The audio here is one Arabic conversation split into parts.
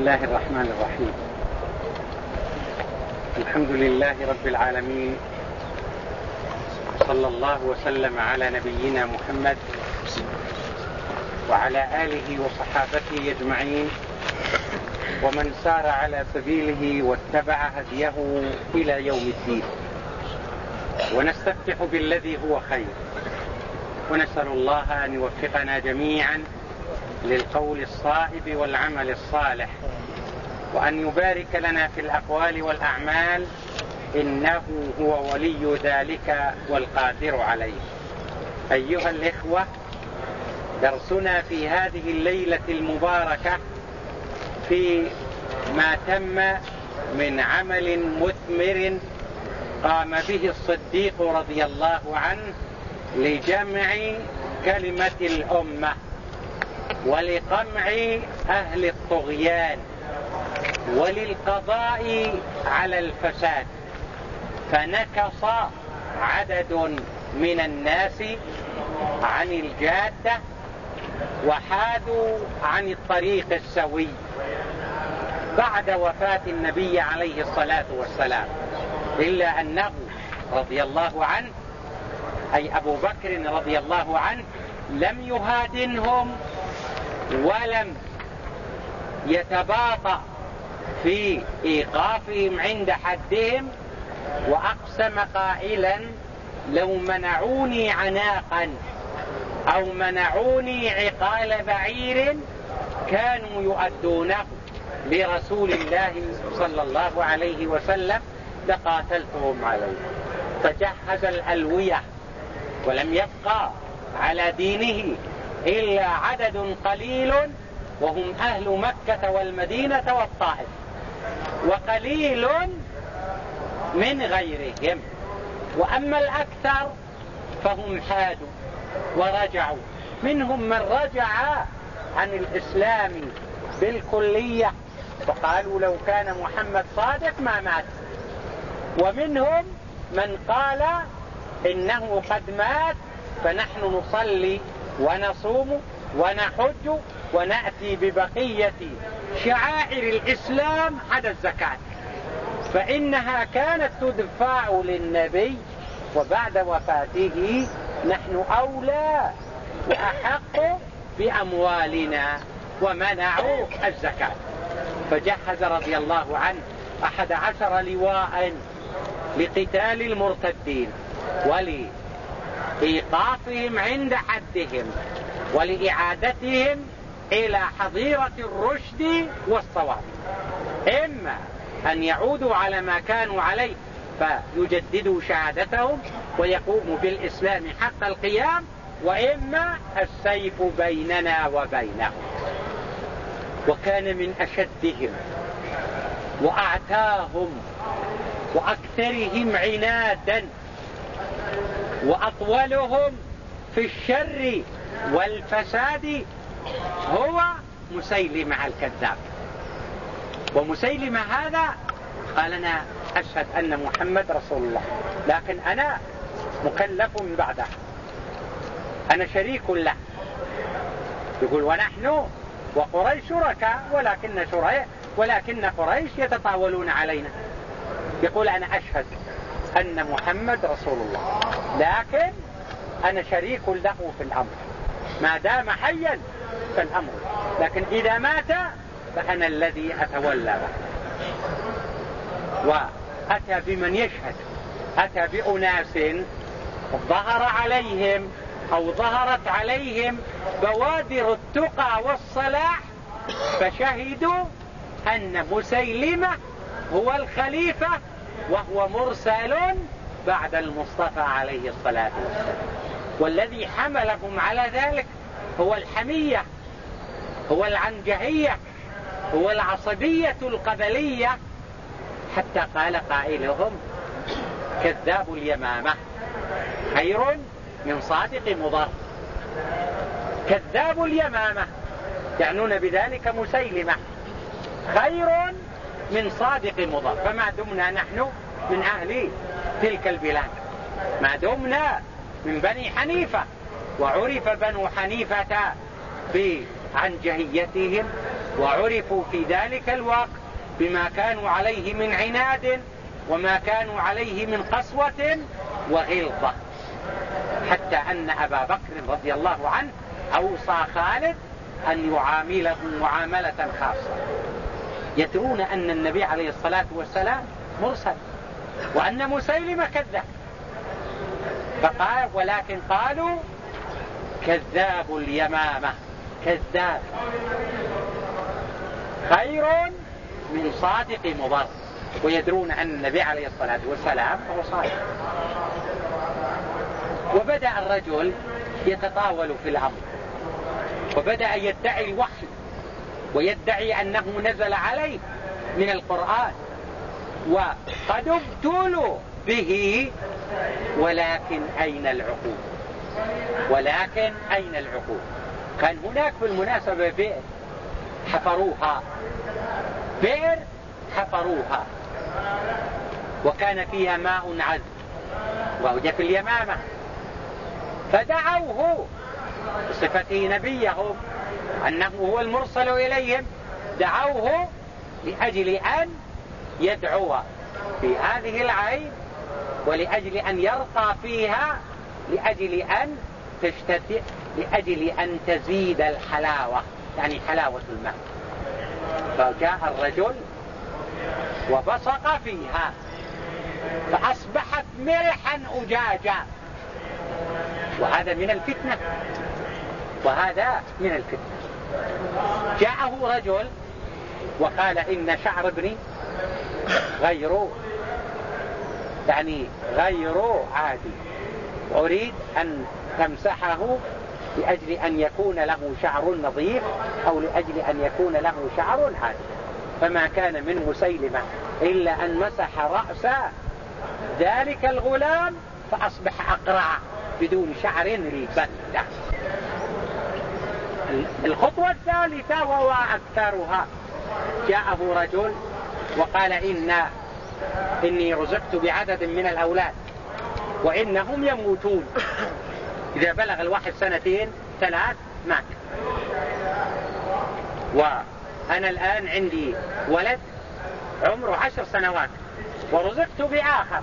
الله الرحمن الرحيم. الحمد لله رب العالمين. صلى الله وسلم على نبينا محمد وعلى آله وصحابته أجمعين. ومن سار على سبيله واتبع هديه إلى يوم الدين. ونستفتح بالذي هو خير. ونسأل الله أن يوفقنا جميعا للقول الصائب والعمل الصالح. وأن يبارك لنا في الأقوال والأعمال إنه هو ولي ذلك والقادر عليه. أيها الإخوة درسنا في هذه الليلة المباركة في ما تم من عمل مثمر قام به الصديق رضي الله عنه لجمع كلمة الأمة ولقمع أهل الطغيان. وللقضاء على الفساد. فنكص عدد من الناس عن الجادة وحادوا عن الطريق السوي بعد وفاة النبي عليه الصلاة والسلام. إلا أنه رضي الله عنه أي أبو بكر رضي الله عنه لم يهادنهم ولم يتباطأ في إيقافهم عند حدهم وأقسم قائلا لو منعوني عناقا أو منعوني عقال بعير كانوا يؤدونه لرسول الله صلى الله عليه وسلم لقاتلتهم عليه فجهز الألوية ولم يبقى على دينه إلا عدد قليل وهم أهل مكة والمدينة والطائف. وقليل من غيرهم. وأما الأكثر فهم حادوا ورجعوا. منهم من رجع عن الإسلام بالكلية وقالوا لو كان محمد صادق ما مات. ومنهم من قال إنه قد مات فنحن نصلي ونصوم ونحج ونأتي ببقية شعائر الإسلام عدا الزكاة. فإنها كانت تدفع للنبي وبعد وفاته نحن أولى وأحق بأموالنا ومنعوا الزكاة. فجهز رضي الله عنه أحد عشر لواء لقتال المرتدين ولإيقافهم عند حدهم ولإعادتهم إلى حظيرة الرشد والصواب. إما أن يعودوا على ما كانوا عليه فيجددوا شهادتهم ويقوموا بالإسلام حق القيام وإما السيف بيننا وبينهم. وكان من أشدهم وأعتاهم وأكثرهم عنادا وأطولهم في الشر والفساد هو مسيلمة الكذاب. ومسيلمة هذا قال أنا أشهد أن محمد رسول الله. لكن أنا مكلف بعده. أنا شريك له. يقول ونحن وقريش شركاء ولكن شريك ولكن قريش يتطاولون علينا. يقول أنا أشهد. أن محمد رسول الله. لكن أنا شريك له في الأمر. ما دام حيا فالأمر. لكن إذا مات فأنا الذي أتولى به. وأتى بمن يشهد. أتى بأناس ظهر عليهم أو ظهرت عليهم بوادر التقى والصلاح فشهدوا أن مسيلمة هو الخليفة وهو مرسل بعد المصطفى عليه الصلاة والسلام. والذي حملهم على ذلك هو الحمية هو العنجهية هو العصبية القبلية. حتى قال قائلهم كذاب اليمامة خير من صادق مضر كذاب اليمامة يعنون بذلك مسيلمة. خير من صادق مضر فما دمنا نحن من أهل تلك البلاد. ما دمنا من بني حنيفة وعرف بنو حنيفة بعنجهيتهم وعرفوا في ذلك الوقت بما كانوا عليه من عناد وما كانوا عليه من قسوة وغلظة. حتى أن أبا بكر رضي الله عنه أوصى خالد أن يعامله معاملة خاصة. يدرون أن النبي عليه الصلاة والسلام مرسل. وأن مسيلمة كذاب. فقال ولكن قالوا كذاب اليمامة. كذاب. خير من صادق مضر. ويدرون أن النبي عليه الصلاة والسلام هو صادق. وبدأ الرجل يتطاول في الأمر. وبدأ يدعي الوحي. ويدعي أنه نزل عليه من القرآن. وقد ابتلوا به ولكن أين العقول ولكن أين العقول كان هناك بالمناسبة بئر حفروها بئر حفروها وكان فيها ماء عذب وهو في اليمامة فدعوه بصفته نبيهم أنه هو المرسل إليهم دعوه لأجل أن يدعو في هذه العين ولأجل أن يرقى فيها لأجل أن تشتتئ لأجل أن تزيد الحلاوة يعني حلاوة الماء. فجاء الرجل وبصق فيها فأصبحت ملحا أجاجا. وهذا من الفتنة. وهذا من الفتنة. جاءه رجل وقال إن شعر ابني غير يعني غير عادي. أريد أن تمسحه لأجل أن يكون له شعر نظيف أو لأجل أن يكون له شعر عادي. فما كان من مسيلمة إلا أن مسح رأس ذلك الغلام فأصبح أقرع بدون شعر البتة الخطوة الثالثة وهو أكثرها. جاءه رجل وقال إن إني رزقت بعدد من الأولاد وإنهم يموتون. إذا بلغ الواحد سنتين ثلاث مات. وأنا الآن عندي ولد عمره عشر سنوات ورزقت بآخر.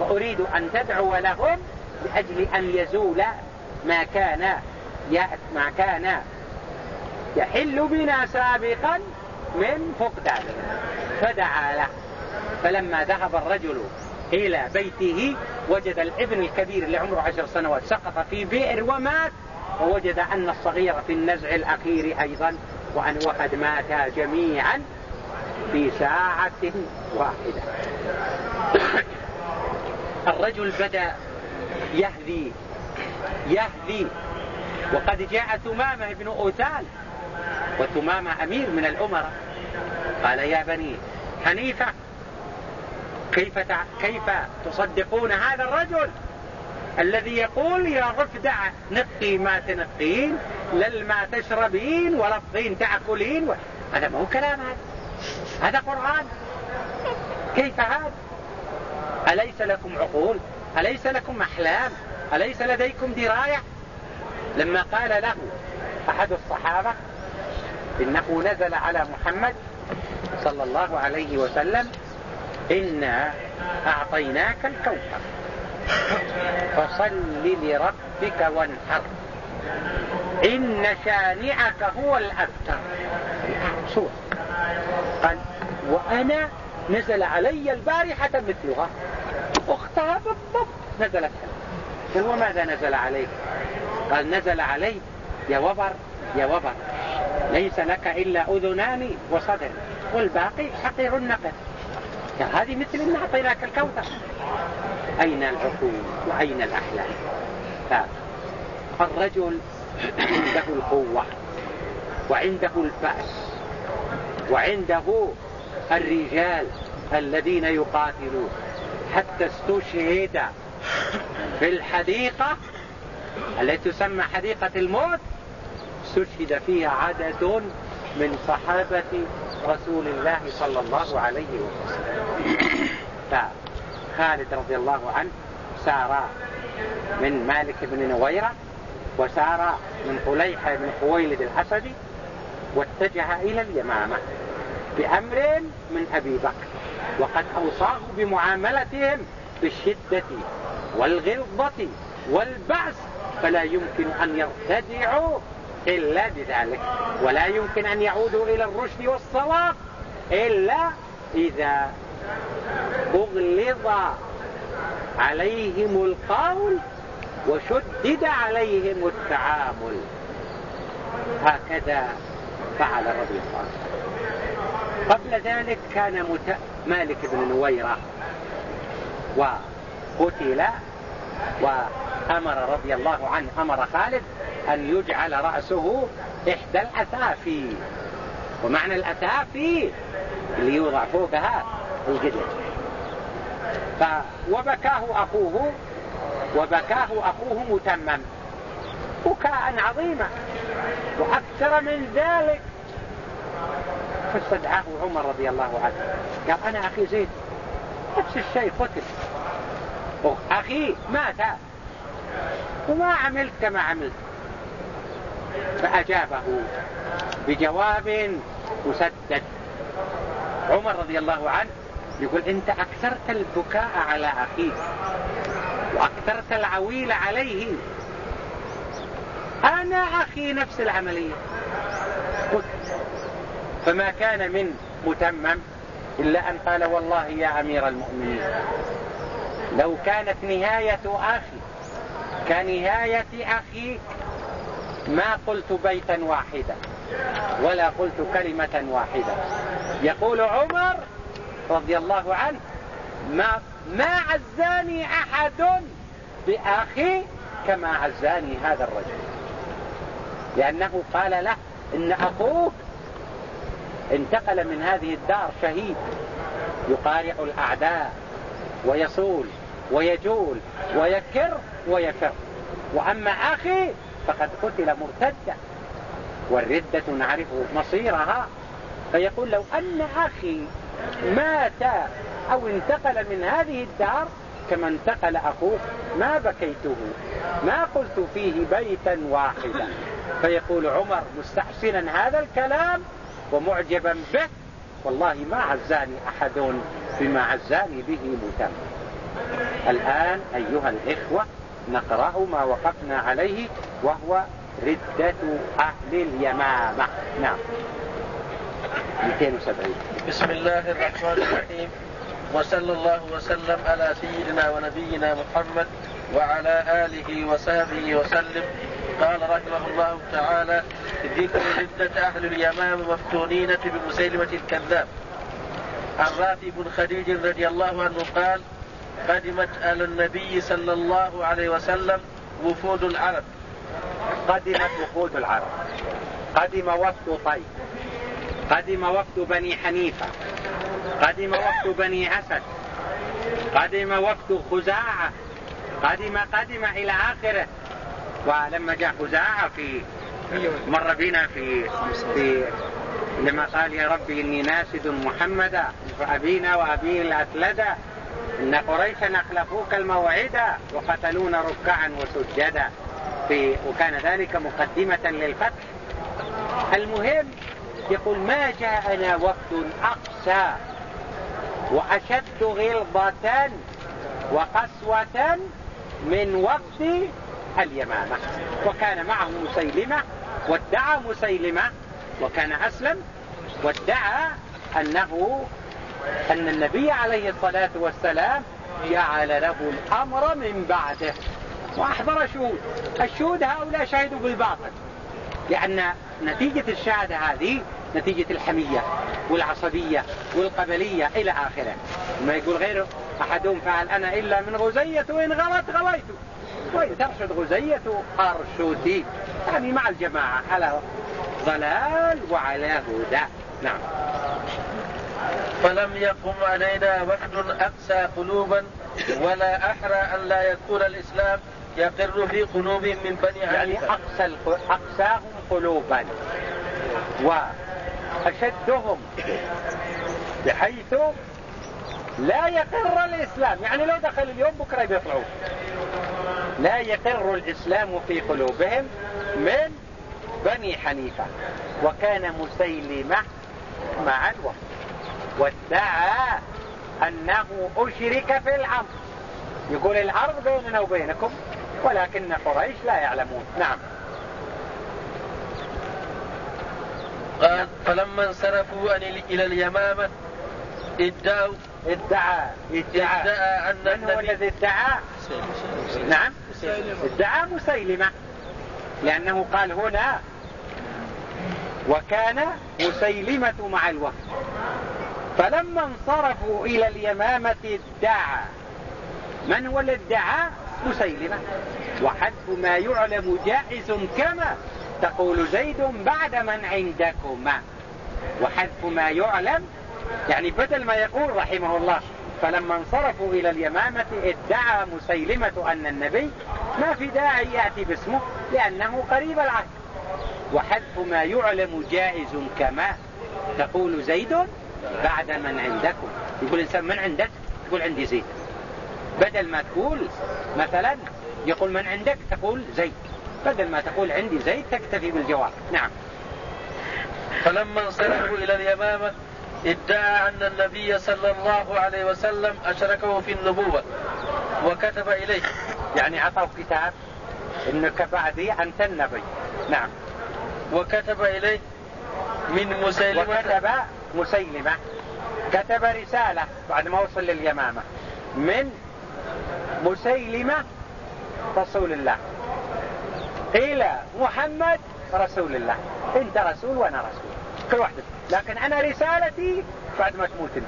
وأريد أن تدعو لهم لأجل أن يزول ما كان ما كان يحل بنا سابقا من فقدان. فدعا له. فلما ذهب الرجل إلى بيته وجد الابن الكبير اللي عمره عشر سنوات سقط في بئر ومات ووجد أن الصغير في النزع الأخير أيضا وأن وقد ماتا جميعا في ساعة واحدة. الرجل بدأ يهذي يهذي. وقد جاء ثمامة بن أوتال وثمامة أمير من الأمراء. قال يا بني حنيفة كيف. كيف تصدقون هذا الرجل الذي يقول يا رفدع نقي ما تنقين لل ما تشربين ولفظين تأكلين و... هذا ما هو كلام هذا هذا قرآن. كيف هذا؟ أليس لكم عقول؟ أليس لكم أحلام؟ أليس لديكم دراية؟ لما قال له أحد الصحابة إنه نزل على محمد صلى الله عليه وسلم إنا أعطيناك الكوثر. فصل لربك وانحر. إن شانعك هو الأبتر. سورة. قال وأنا نزل علي البارحة مثلها. أختها بالضبط نزلت قال وماذا نزل عليك؟ قال نزل علي يا وبر يا وبر. ليس لك إلا أذنان وصدر. والباقي حقير النقد هذه مثل إن أعطيناك الكوثر. أين العقول وأين الأحلام؟ فالرجل عنده القوة وعنده البأس وعنده الرجال الذين يقاتلون. حتى استشهد في الحديقة التي تسمى حديقة الموت استشهد فيها عدد من صحابة رسول الله صلى الله عليه وسلم. فخالد رضي الله عنه سار من مالك بن نويرة وسار من طليحة بن خويلد الأسدي واتجه إلى اليمامة بأمر من أبي بكر. وقد أوصاه بمعاملتهم بالشدة والغلظة والبعث فلا يمكن أن يرتدعوا إلا بذلك. ولا يمكن أن يعودوا إلى الرشد والصواب إلا إذا أغلظ عليهم القول وشدد عليهم التعامل. هكذا فعل رضي الله عنه قبل ذلك كان مت... مالك بن نويرة وقتل وأمر رضي الله عنه أمر خالد أن يجعل رأسه إحدى الأثافي ومعنى الأثافي اللي يوضع فوقها القدر. وبكاه أخوه وبكاه أخوه متمم. بكاء عظيما. وأكثر من ذلك فاستدعاه عمر رضي الله عنه. قال أنا أخي زيد. نفس الشيء قتل. أخي مات. وما عملت كما عملت. فأجابه بجواب مسدد. عمر رضي الله عنه يقول أنت أكثرت البكاء على اخيك وأكثرت العويل عليه. أنا أخي نفس العملية. قلت فما كان من متمم إلا أن قال والله يا أمير المؤمنين لو كانت نهاية أخي كنهاية أخيك ما قلت بيتا واحدا ولا قلت كلمة واحدة. يقول عمر رضي الله عنه ما, ما عزاني أحد بأخي كما عزاني هذا الرجل. لأنه قال له إن أخوك انتقل من هذه الدار شهيد يقارع الأعداء ويصول ويجول ويكر ويفر. وأما أخي فقد قتل مرتدا والردة نعرف مصيرها. فيقول لو أن أخي مات أو انتقل من هذه الدار كما انتقل أخوه ما بكيته؟ ما قلت فيه بيتا واحدا. فيقول عمر مستحسنا هذا الكلام ومعجبا به. والله ما عزاني أحد بما عزاني به متم الآن أيها الإخوة نقرأ ما وقفنا عليه وهو ردة أهل اليمامة. نعم. 270 بسم الله الرحمن الرحيم. وصلى الله وسلم على سيدنا ونبينا محمد وعلى آله وصحبه وسلم. قال رحمه الله تعالى ذكر ردة أهل اليمام مفتونين بمسيلمة الكذاب. عن رافي بن خديج رضي الله عنه قال قدمت على النبي صلى الله عليه وسلم وفود العرب. قدمت وفود العرب. قدم وفد طيب. قدم وفد بني حنيفة. قدم وفد بني أسد قدم وفد خزاعة. قدم قدم إلى آخره. ولما جاء خزاعة في مر بنا في في لما قال يا ربي إني ناسد محمدا. فأبينا وأبي الأثلدا إن قريشا أخلفوك الموعدا وقتلونا ركعا وسجدا. في وكان ذلك مقدمة للفتح. المهم يقول ما جاءنا وقت أقسى وأشد غلظة وقسوة من وقت اليمامة. وكان معه مسيلمة وادعى مسيلمة وكان أسلم وادعى أنه أن النبي عليه الصلاة والسلام جعل له الأمر من بعده. وأحضر شهود. الشهود هؤلاء شهدوا بالباطل. لأن نتيجة الشهادة هذه نتيجة الحمية والعصبية والقبلية إلى آخره. ما يقول غيره أحدهم فعل أنا إلا من غزية وإن غلط غليت. وإن ترشد غزية أرشدي. يعني مع الجماعة على ضلال وعلى هدى. نعم. فلم يقم علينا وفد أقسى قلوبا ولا أحرى أن لا يكون الإسلام يقر في قلوبهم من بني يعني أقسى أقساهم قلوبا وأشدهم بحيث لا يقر الإسلام. يعني لو دخل اليوم بكرة بيطلعوا. لا يقر الإسلام في قلوبهم من بني حنيفة. وكان مسيلمة مع الوفد وادعى أنه أشرك في الأمر. يقول الأرض بيننا وبينكم ولكن قريش لا يعلمون. نعم. قال فلما انصرفوا إلى اليمامة ادعوا. ادعى ادعى, ادعى أن من هو الذي ادعى؟ نعم. ادعى مسيلمة. لأنه قال هنا وكان مسيلمة مع الوفد فلما انصرفوا إلى اليمامة ادعى. من هو الذي ادعى؟ مسيلمة. وحذف ما يعلم جائز كما تقول زيد بعد من عندكما. وحذف ما يعلم يعني بدل ما يقول رحمه الله فلما انصرفوا إلى اليمامة ادعى مسيلمة أن النبي ما في داعي يأتي باسمه لأنه قريب العهد. وحذف ما يعلم جائز كما تقول زيد بعد من عندكم. يقول إنسان من عندك؟ تقول عندي زيد. بدل ما تقول مثلا يقول من عندك؟ تقول زيد. بدل ما تقول عندي زيد تكتفي بالجواب. نعم. فلما انصرفوا إلى اليمامة ادعى أن النبي صلى الله عليه وسلم أشركه في النبوة وكتب إليه. يعني عطوا كتاب إنك بعدي أنت النبي. نعم. وكتب إليه من مسيلمة. وكتب مسيلمة كتب رسالة بعد ما وصل لليمامة. من مسيلمة رسول الله إلى محمد رسول الله. أنت رسول وأنا رسول كل واحد. لكن أنا رسالتي بعد ما تموت أنت.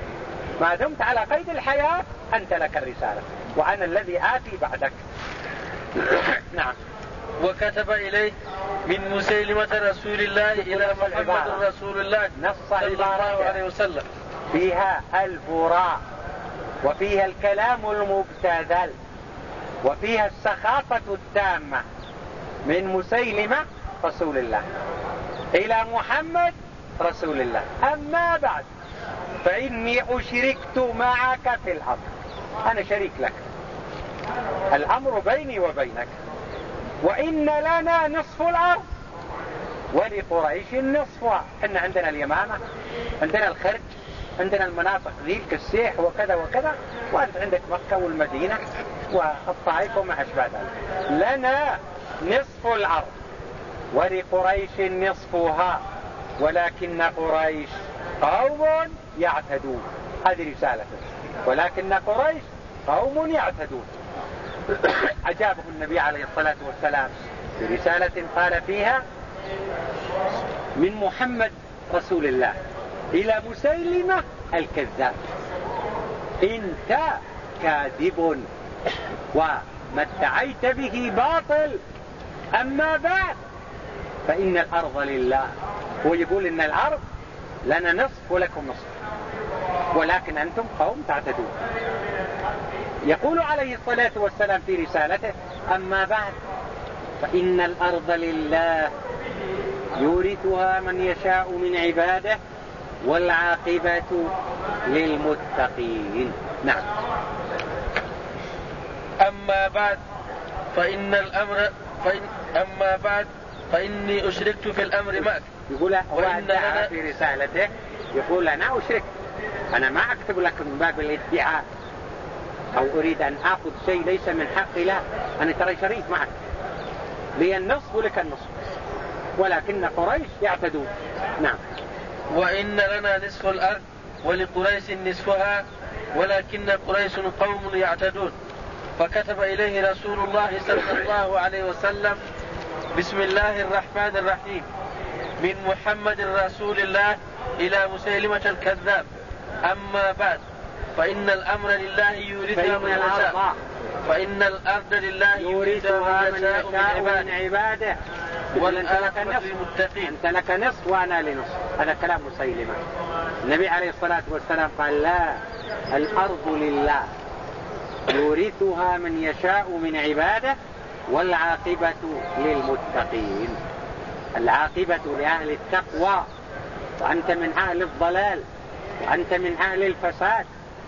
ما دمت على قيد الحياة أنت لك الرسالة. وأنا الذي آتي بعدك. نعم. وكتب إليه من مسيلمة رسول الله إلى محمد رسول الله نص الله عليه وسلم. فيها البراء وفيها الكلام المبتذل وفيها السخافة التامة من مسيلمة رسول الله إلى محمد رسول الله. أما بعد فإني أشركت معك في الأمر. أنا شريك لك. الأمر بيني وبينك. وإن لنا نصف الأرض. ولقريش نصفها إحنا عندنا اليمامة عندنا الخرج عندنا المناطق ذي كالسيح وكذا وكذا. وأنت عندك مكة والمدينة والطائف وما أشبه ذلك. لنا نصف الأرض. ولقريش نصفها. ولكن قريش قوم يعتدون. هذه رسالته ولكن قريش قوم يعتدون. أجابه النبي عليه الصلاة والسلام برسالة قال فيها من محمد رسول الله إلى مسيلمة الكذاب. أنت كاذب وما ادعيت به باطل. أما بعد فإن الأرض لله. هو يقول إن الأرض لنا نصف ولكم نصف. ولكن أنتم قوم تعتدون. يقول عليه الصلاة والسلام في رسالته أما بعد فإن الأرض لله يورثها من يشاء من عباده والعاقبة للمتقين. نعم. أما بعد فإن الأمر فإن أما بعد فإني أشركت في الأمر معك. يقول هو أدعى في رسالته يقول أنا أشرك أنا ما أكتب لك من باب الادعاء. أو أريد أن أخذ شيء ليس من حقي لا. أنا ترى شريك معك. لي النصف ولك النصف ولكن قريش يعتدون. نعم. وإن لنا نصف الأرض ولقريش نصفها ولكن قريش قوم يعتدون. فكتب إليه رسول الله صلى الله عليه وسلم بسم الله الرحمن الرحيم من محمد رسول الله إلى مسيلمة الكذاب. أما بعد. فإن الأمر لله يورثها من يشاء. فإن الأرض لله يورثها من يشاء من عباده. والآخرة للمتقين أنت لك نصف وأنا لنصف. هذا كلام مسيلمة. النبي عليه الصلاة والسلام قال لا الأرض لله يورثها من يشاء من عباده والعاقبة للمتقين. العاقبة لأهل التقوى. وأنت من أهل الضلال. وأنت من أهل الفساد.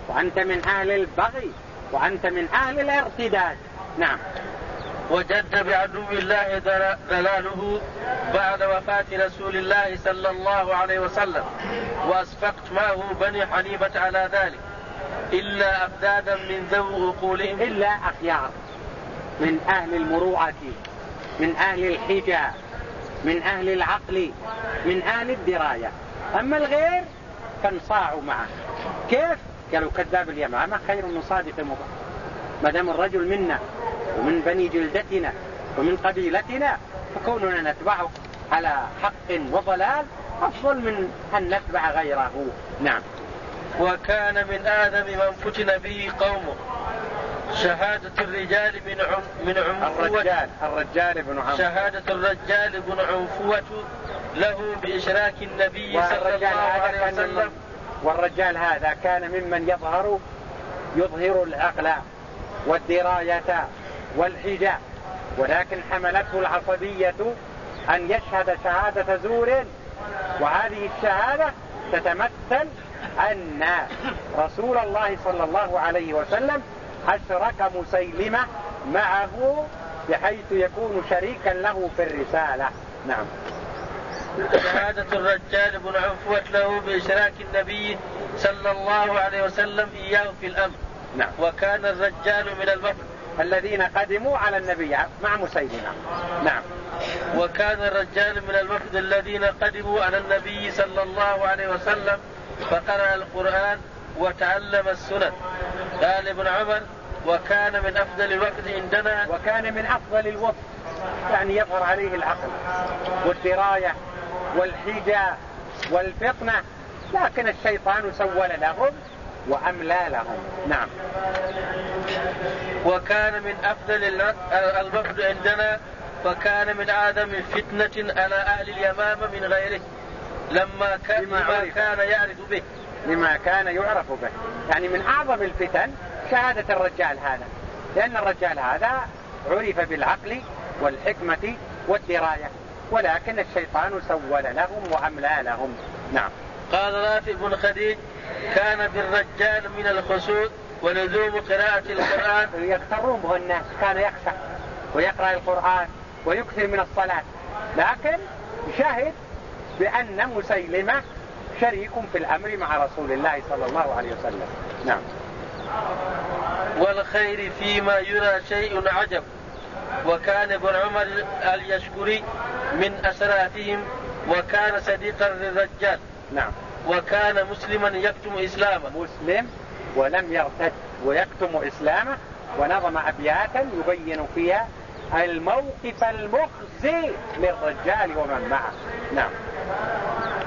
وأنت من أهل البغي وأنت من أهل الارتداد نعم. وجد بعدو الله دلاله بعد وفاة رسول الله صلى الله عليه وسلم وأسفقت معه بني حنيفة على ذلك إلا أفدادا من ذوي عقولهم إلا أخيار. من أهل المروءة من أهل الحجة من أهل العقل من أهل الدراية. أما الغير فانصاعوا معه. كيف؟ قالوا كذاب اليمامة خير من صادق مضى ما دام الرجل منا ومن بني جلدتنا ومن قبيلتنا فكوننا نتبعه على حق وضلال أفضل من أن نتبع غيره. نعم. وكان من آدم من فتن به قومه شهادة الرجال من عم من عنفوة الرجال الرجال بن عمرو شهادة الرجال بن عنفوة له بإشراك النبي صلى الله عليه وسلم. والرجال هذا كان ممن يظهر يظهر العقل والدراية والحجاب ولكن حملته العصبية أن يشهد شهادة زور وهذه الشهادة تتمثل أن رسول الله صلى الله عليه وسلم أشرك مسيلمة معه بحيث يكون شريكا له في الرسالة. نعم. شهادة الرجال بن عفوة له بإشراك النبي صلى الله عليه وسلم إياه في الأمر. نعم. وكان الرجال من الوفد الذين قدموا على النبي مع مسيلمة نعم. وكان الرجال من الوفد الذين قدموا على النبي صلى الله عليه وسلم فقرأ القرآن وتعلم السنن. قال ابن عمر وكان من أفضل الوفد عندنا. وكان من أفضل الوفد. يعني يظهر عليه العقل والدراية. والحجة والفطنة لكن الشيطان سول لهم وأملى لهم. نعم. وكان من أفضل الوفد عندنا وكان من آدم فتنة على أهل اليمامة من غيره لما كان لما كان يعرف به. لما كان يعرف به. يعني من أعظم الفتن شهادة الرجال هذا. لأن الرجال هذا عرف بالعقل والحكمة والدراية. ولكن الشيطان سول لهم وأملى لهم. نعم. قال رافع بن خديج كان بالرجال من الخسود ولزوم قراءة القرآن. يغترون به الناس كان يخشى ويقرأ القرآن ويكثر من الصلاة. لكن شهد بأن مسيلمة شريك في الأمر مع رسول الله صلى الله عليه وسلم. نعم. والخير فيما يرى شيء عجب. وكان ابن عمر اليشكري من أسرافهم وكان صديقا للرجال. نعم. وكان مسلما يكتم إسلامه. مسلم ولم يرتد ويكتم إسلامه ونظم أبياتا يبين فيها الموقف المخزي للرجال ومن معه. نعم.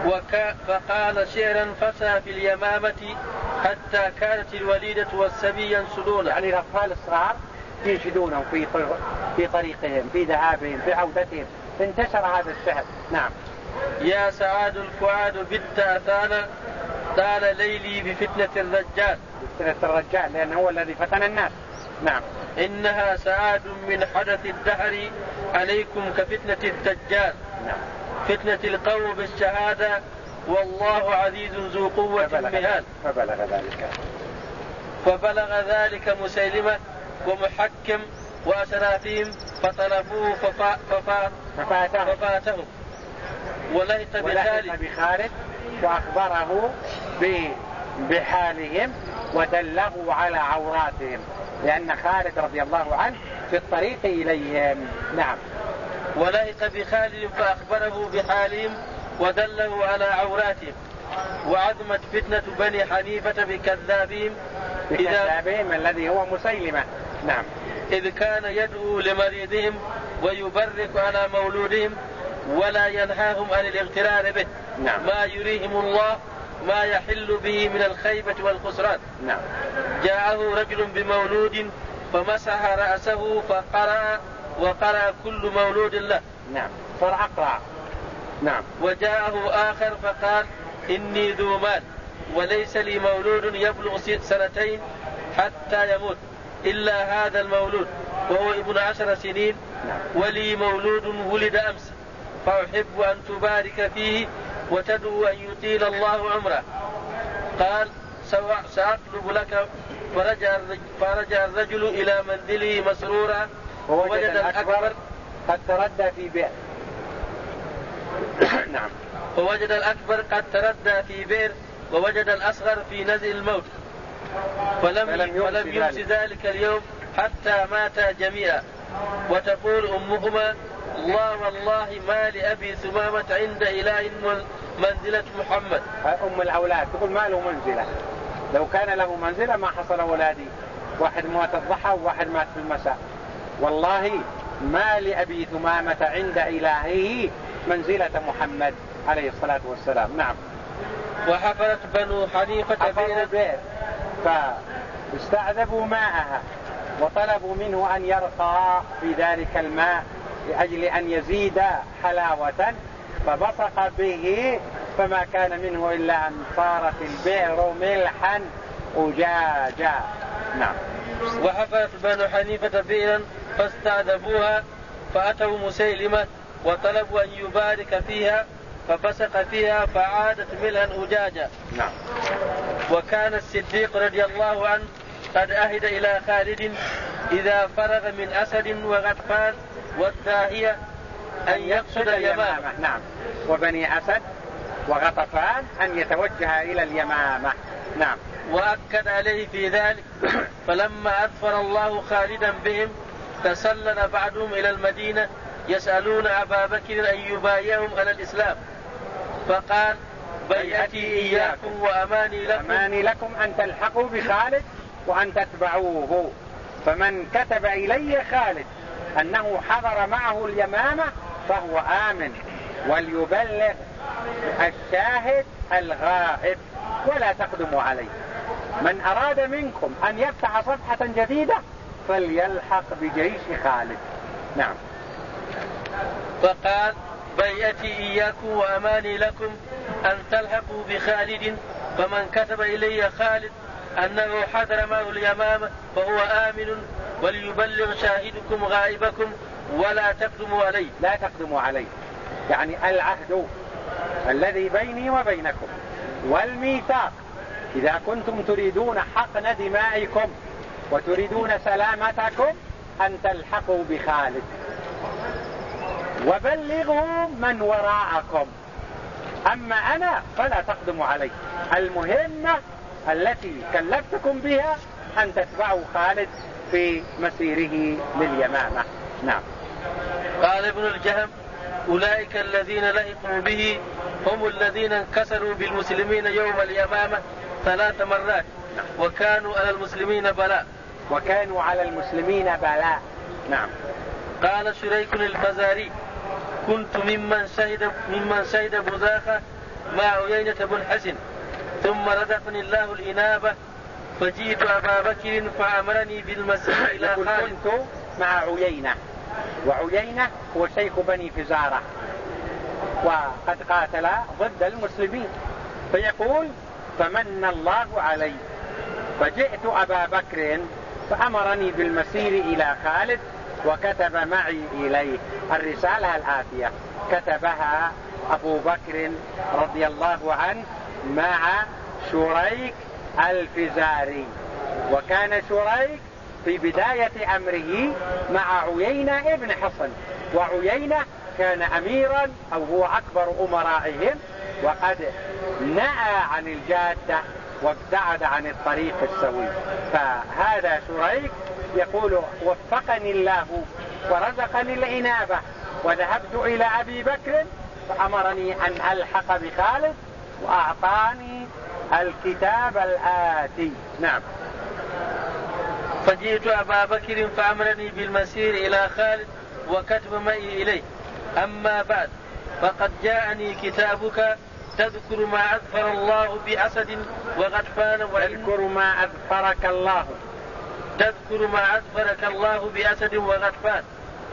وك... فقال شعرا فسى في اليمامة حتى كانت الوليدة والسبي ينسلون يعني الأطفال الصغار ينشدونهم في في طريقهم في ذهابهم في عودتهم. انتشر هذا الشعر نعم. يا سعاد الفؤاد بت أثانا طال ليلي بفتنة الرجال. بفتنة الرجال لأنه هو الذي فتن الناس. نعم. إنها سعاد من حدث الدهر عليكم كفتنة الدجال. نعم. فتنة القوم بالشهادة والله عزيز ذو قوة مهان فبلغ ذلك. فبلغ ذلك مسيلمة. ومحكم وأسرافهم فطلبوه ففا ففا ففاتهم, ففاتهم ولهت بخالد بخالد وأخبره بحالهم ودله على عوراتهم. لأن خالد رضي الله عنه في الطريق إليهم. نعم. ولهت بخالد فأخبره بحالهم ودله على عوراتهم. وعظمت فتنة بني حنيفة بكذابهم. بكذابهم الذي هو مسيلمة. نعم. إذ كان يدعو لمريضهم ويبرك على مولودهم ولا ينهاهم عن الاغترار به. نعم. ما يريهم الله ما يحل به من الخيبة والخسران. نعم. جاءه رجل بمولود فمسح رأسه فقرأ وقرأ كل مولود له. نعم. أقرأ نعم. وجاءه آخر فقال إني ذو مال وليس لي مولود يبلغ سنتين حتى يموت. إلا هذا المولود وهو ابن عشر سنين نعم. ولي مولود ولد أمس. فأحب أن تبارك فيه وتدعو أن يطيل الله عمره. قال سأطلب لك فرجع فرجع الرجل إلى منزله مسرورا ووجد الأكبر قد تردى في بئر. نعم. ووجد الأكبر قد تردى في بئر ووجد الأصغر في نزل الموت. فلم فلم فلم يمس ذلك. اليوم حتى ماتا جميعا. وتقول أمهما الله والله ما لأبي ثمامة عند إله منزلة محمد. أم الأولاد تقول ما له منزلة. لو كان له منزلة ما حصل أولادي. واحد مات الضحى وواحد مات في المساء. والله ما لأبي ثمامة عند إلهه منزلة محمد عليه الصلاة والسلام. نعم. وحفرت بنو حنيفة بئر فاستعذبوا ماءها وطلبوا منه أن يرقى في ذلك الماء لأجل أن يزيد حلاوة فبصق به فما كان منه إلا أن صارت البئر ملحا أجاجا. نعم. وحفرت بنو حنيفة بئرا فاستعذبوها فأتوا مسيلمة وطلبوا أن يبارك فيها فبصق فيها فعادت ملها أجاجا. نعم. وكان الصديق رضي الله عنه قد أهد إلى خالد إذا فرغ من أسد وغطفان والداهية أن يقصد اليمامة. نعم. وبني أسد وغطفان أن يتوجه إلى اليمامة. نعم. وأكد عليه في ذلك. فلما أدفر الله خالدا بهم تسلل بعضهم إلى المدينة يسألون أبا بكر أن يبايعهم على الإسلام. فقال بيعتي إياكم وأماني لكم. أماني لكم أن تلحقوا بخالد وأن تتبعوه. فمن كتب إلي خالد أنه حضر معه اليمامة فهو آمن وليبلغ الشاهد الغائب ولا تقدموا عليه. من أراد منكم أن يفتح صفحة جديدة فليلحق بجيش خالد. نعم. فقال بيئتي إياكم وأماني لكم أن تلحقوا بخالد فمن كتب إلي خالد أنه حضر معه اليمامة فهو آمن وليبلغ شاهدكم غائبكم ولا تقدموا عليه. لا تقدموا عليه. يعني العهد الذي بيني وبينكم والميثاق. إذا كنتم تريدون حقن دمائكم وتريدون سلامتكم أن تلحقوا بخالد. وبلغوا من وراءكم. أما أنا فلا تقدموا علي. المهمة التي كلفتكم بها أن تتبعوا خالد في مسيره لليمامة. نعم. قال ابن الجهم أولئك الذين لحقوا به هم الذين انكسروا بالمسلمين يوم اليمامة ثلاث مرات وكانوا على المسلمين بلاء. وكانوا على المسلمين بلاء. نعم. قال شريك الفزاري كنت ممن شهد ممن شهد بزاخة مع عيينة بن حسن ثم رزقني الله الإنابة فجئت أبا بكر فأمرني بالمسيح إلى خالد كنت مع عيينة. وعيينة هو شيخ بني فزارة. وقد قاتل ضد المسلمين. فيقول فمن الله علي. فجئت أبا بكر فأمرني بالمسير إلى خالد وكتب معي إليه. الرسالة الآتية. كتبها أبو بكر رضي الله عنه مع شريك الفزاري. وكان شريك في بداية أمره مع عيينة ابن حصن. وعيينة كان أميرا أو هو أكبر أمرائهم. وقد نأى عن الجادة وابتعد عن الطريق السوي. فهذا شريك يقول وفقني الله ورزقني الإنابة وذهبت إلى أبي بكر فأمرني أن ألحق بخالد وأعطاني الكتاب الآتي. نعم. فجئت أبا بكر فأمرني بالمسير إلى خالد وكتب معي إليه. أما بعد فقد جاءني كتابك تذكر ما أذفر الله بأسد وغطفان تذكر ما أذفرك الله. تذكر ما أذفرك الله بأسد وغطفان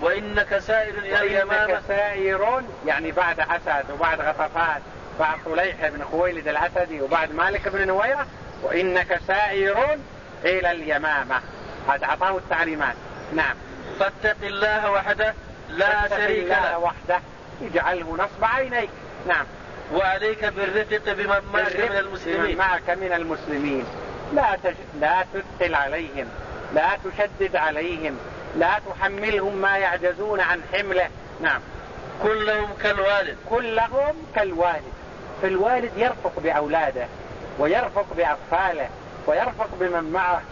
وإنك سائر إلى اليمامة وإنك سائر يعني بعد أسد وبعد غطفان بعد طليح بن خويلد الأسدي وبعد مالك بن نويرة وإنك سائر إلى اليمامة. هذا أعطاه التعليمات. نعم. فاتق الله وحده لا شريك له. وحده. اجعله نصب عينيك. نعم. وعليك بالرفق بمن معك من المسلمين. معك من المسلمين. لا تج... لا تثقل عليهم. لا تشدد عليهم لا تحملهم ما يعجزون عن حمله. نعم. كلهم كالوالد. كلهم كالوالد. فالوالد يرفق بأولاده ويرفق بأطفاله ويرفق بمن معه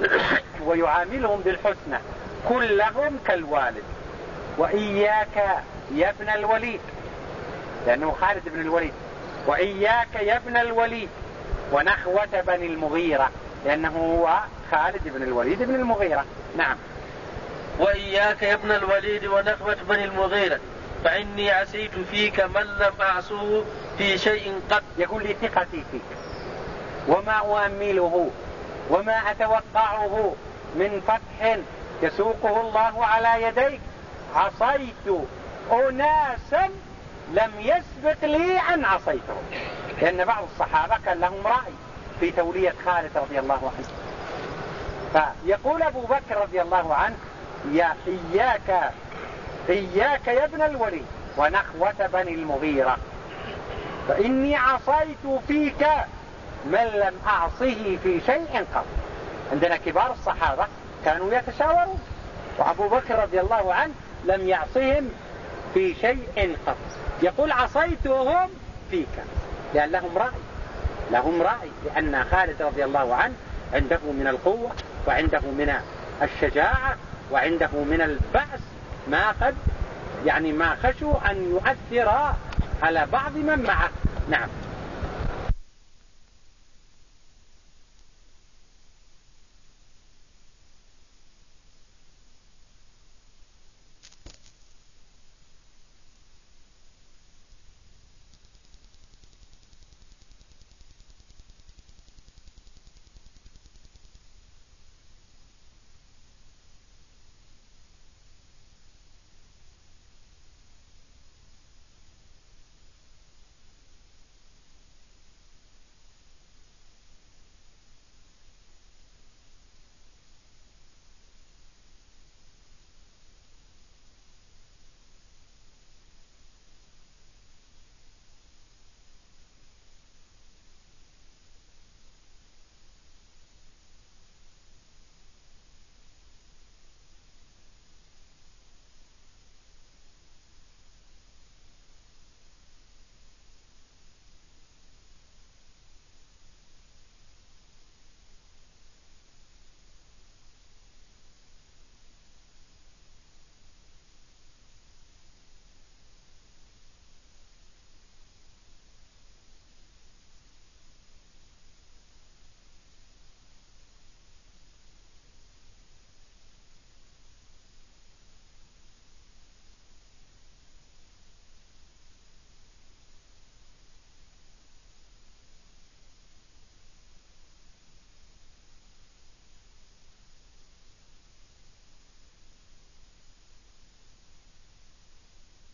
ويعاملهم بالحسنى. كلهم كالوالد. وإياك يا ابن الوليد. لأنه خالد بن الوليد. وإياك يا ابن الوليد. ونخوة بني المغيرة. لأنه هو خالد بن الوليد بن المغيرة. نعم. وإياك يا ابن الوليد ونخوة بني المغيرة فإني عسيت فيك من لم أعصه في شيء قط. يقول لي ثقتي فيك. وما أؤمله وما أتوقعه من فتح يسوقه الله على يديك. عصيت أناسا لم يسبق لي أن عصيتهم. لأن بعض الصحابة كان لهم رأي. في تولية خالد رضي الله عنه. فيقول أبو بكر رضي الله عنه يا إياك إياك يا ابن الوليد ونخوة بني المغيرة. فإني عصيت فيك من لم أعصه في شيء قط. عندنا كبار الصحابة كانوا يتشاورون وأبو بكر رضي الله عنه لم يعصهم في شيء قط. يقول عصيتهم فيك. لأن لهم رأي. لهم رأي لأن خالد رضي الله عنه عنده من القوة وعنده من الشجاعة وعنده من البأس ما قد يعني ما خشوا أن يؤثر على بعض من معه. نعم.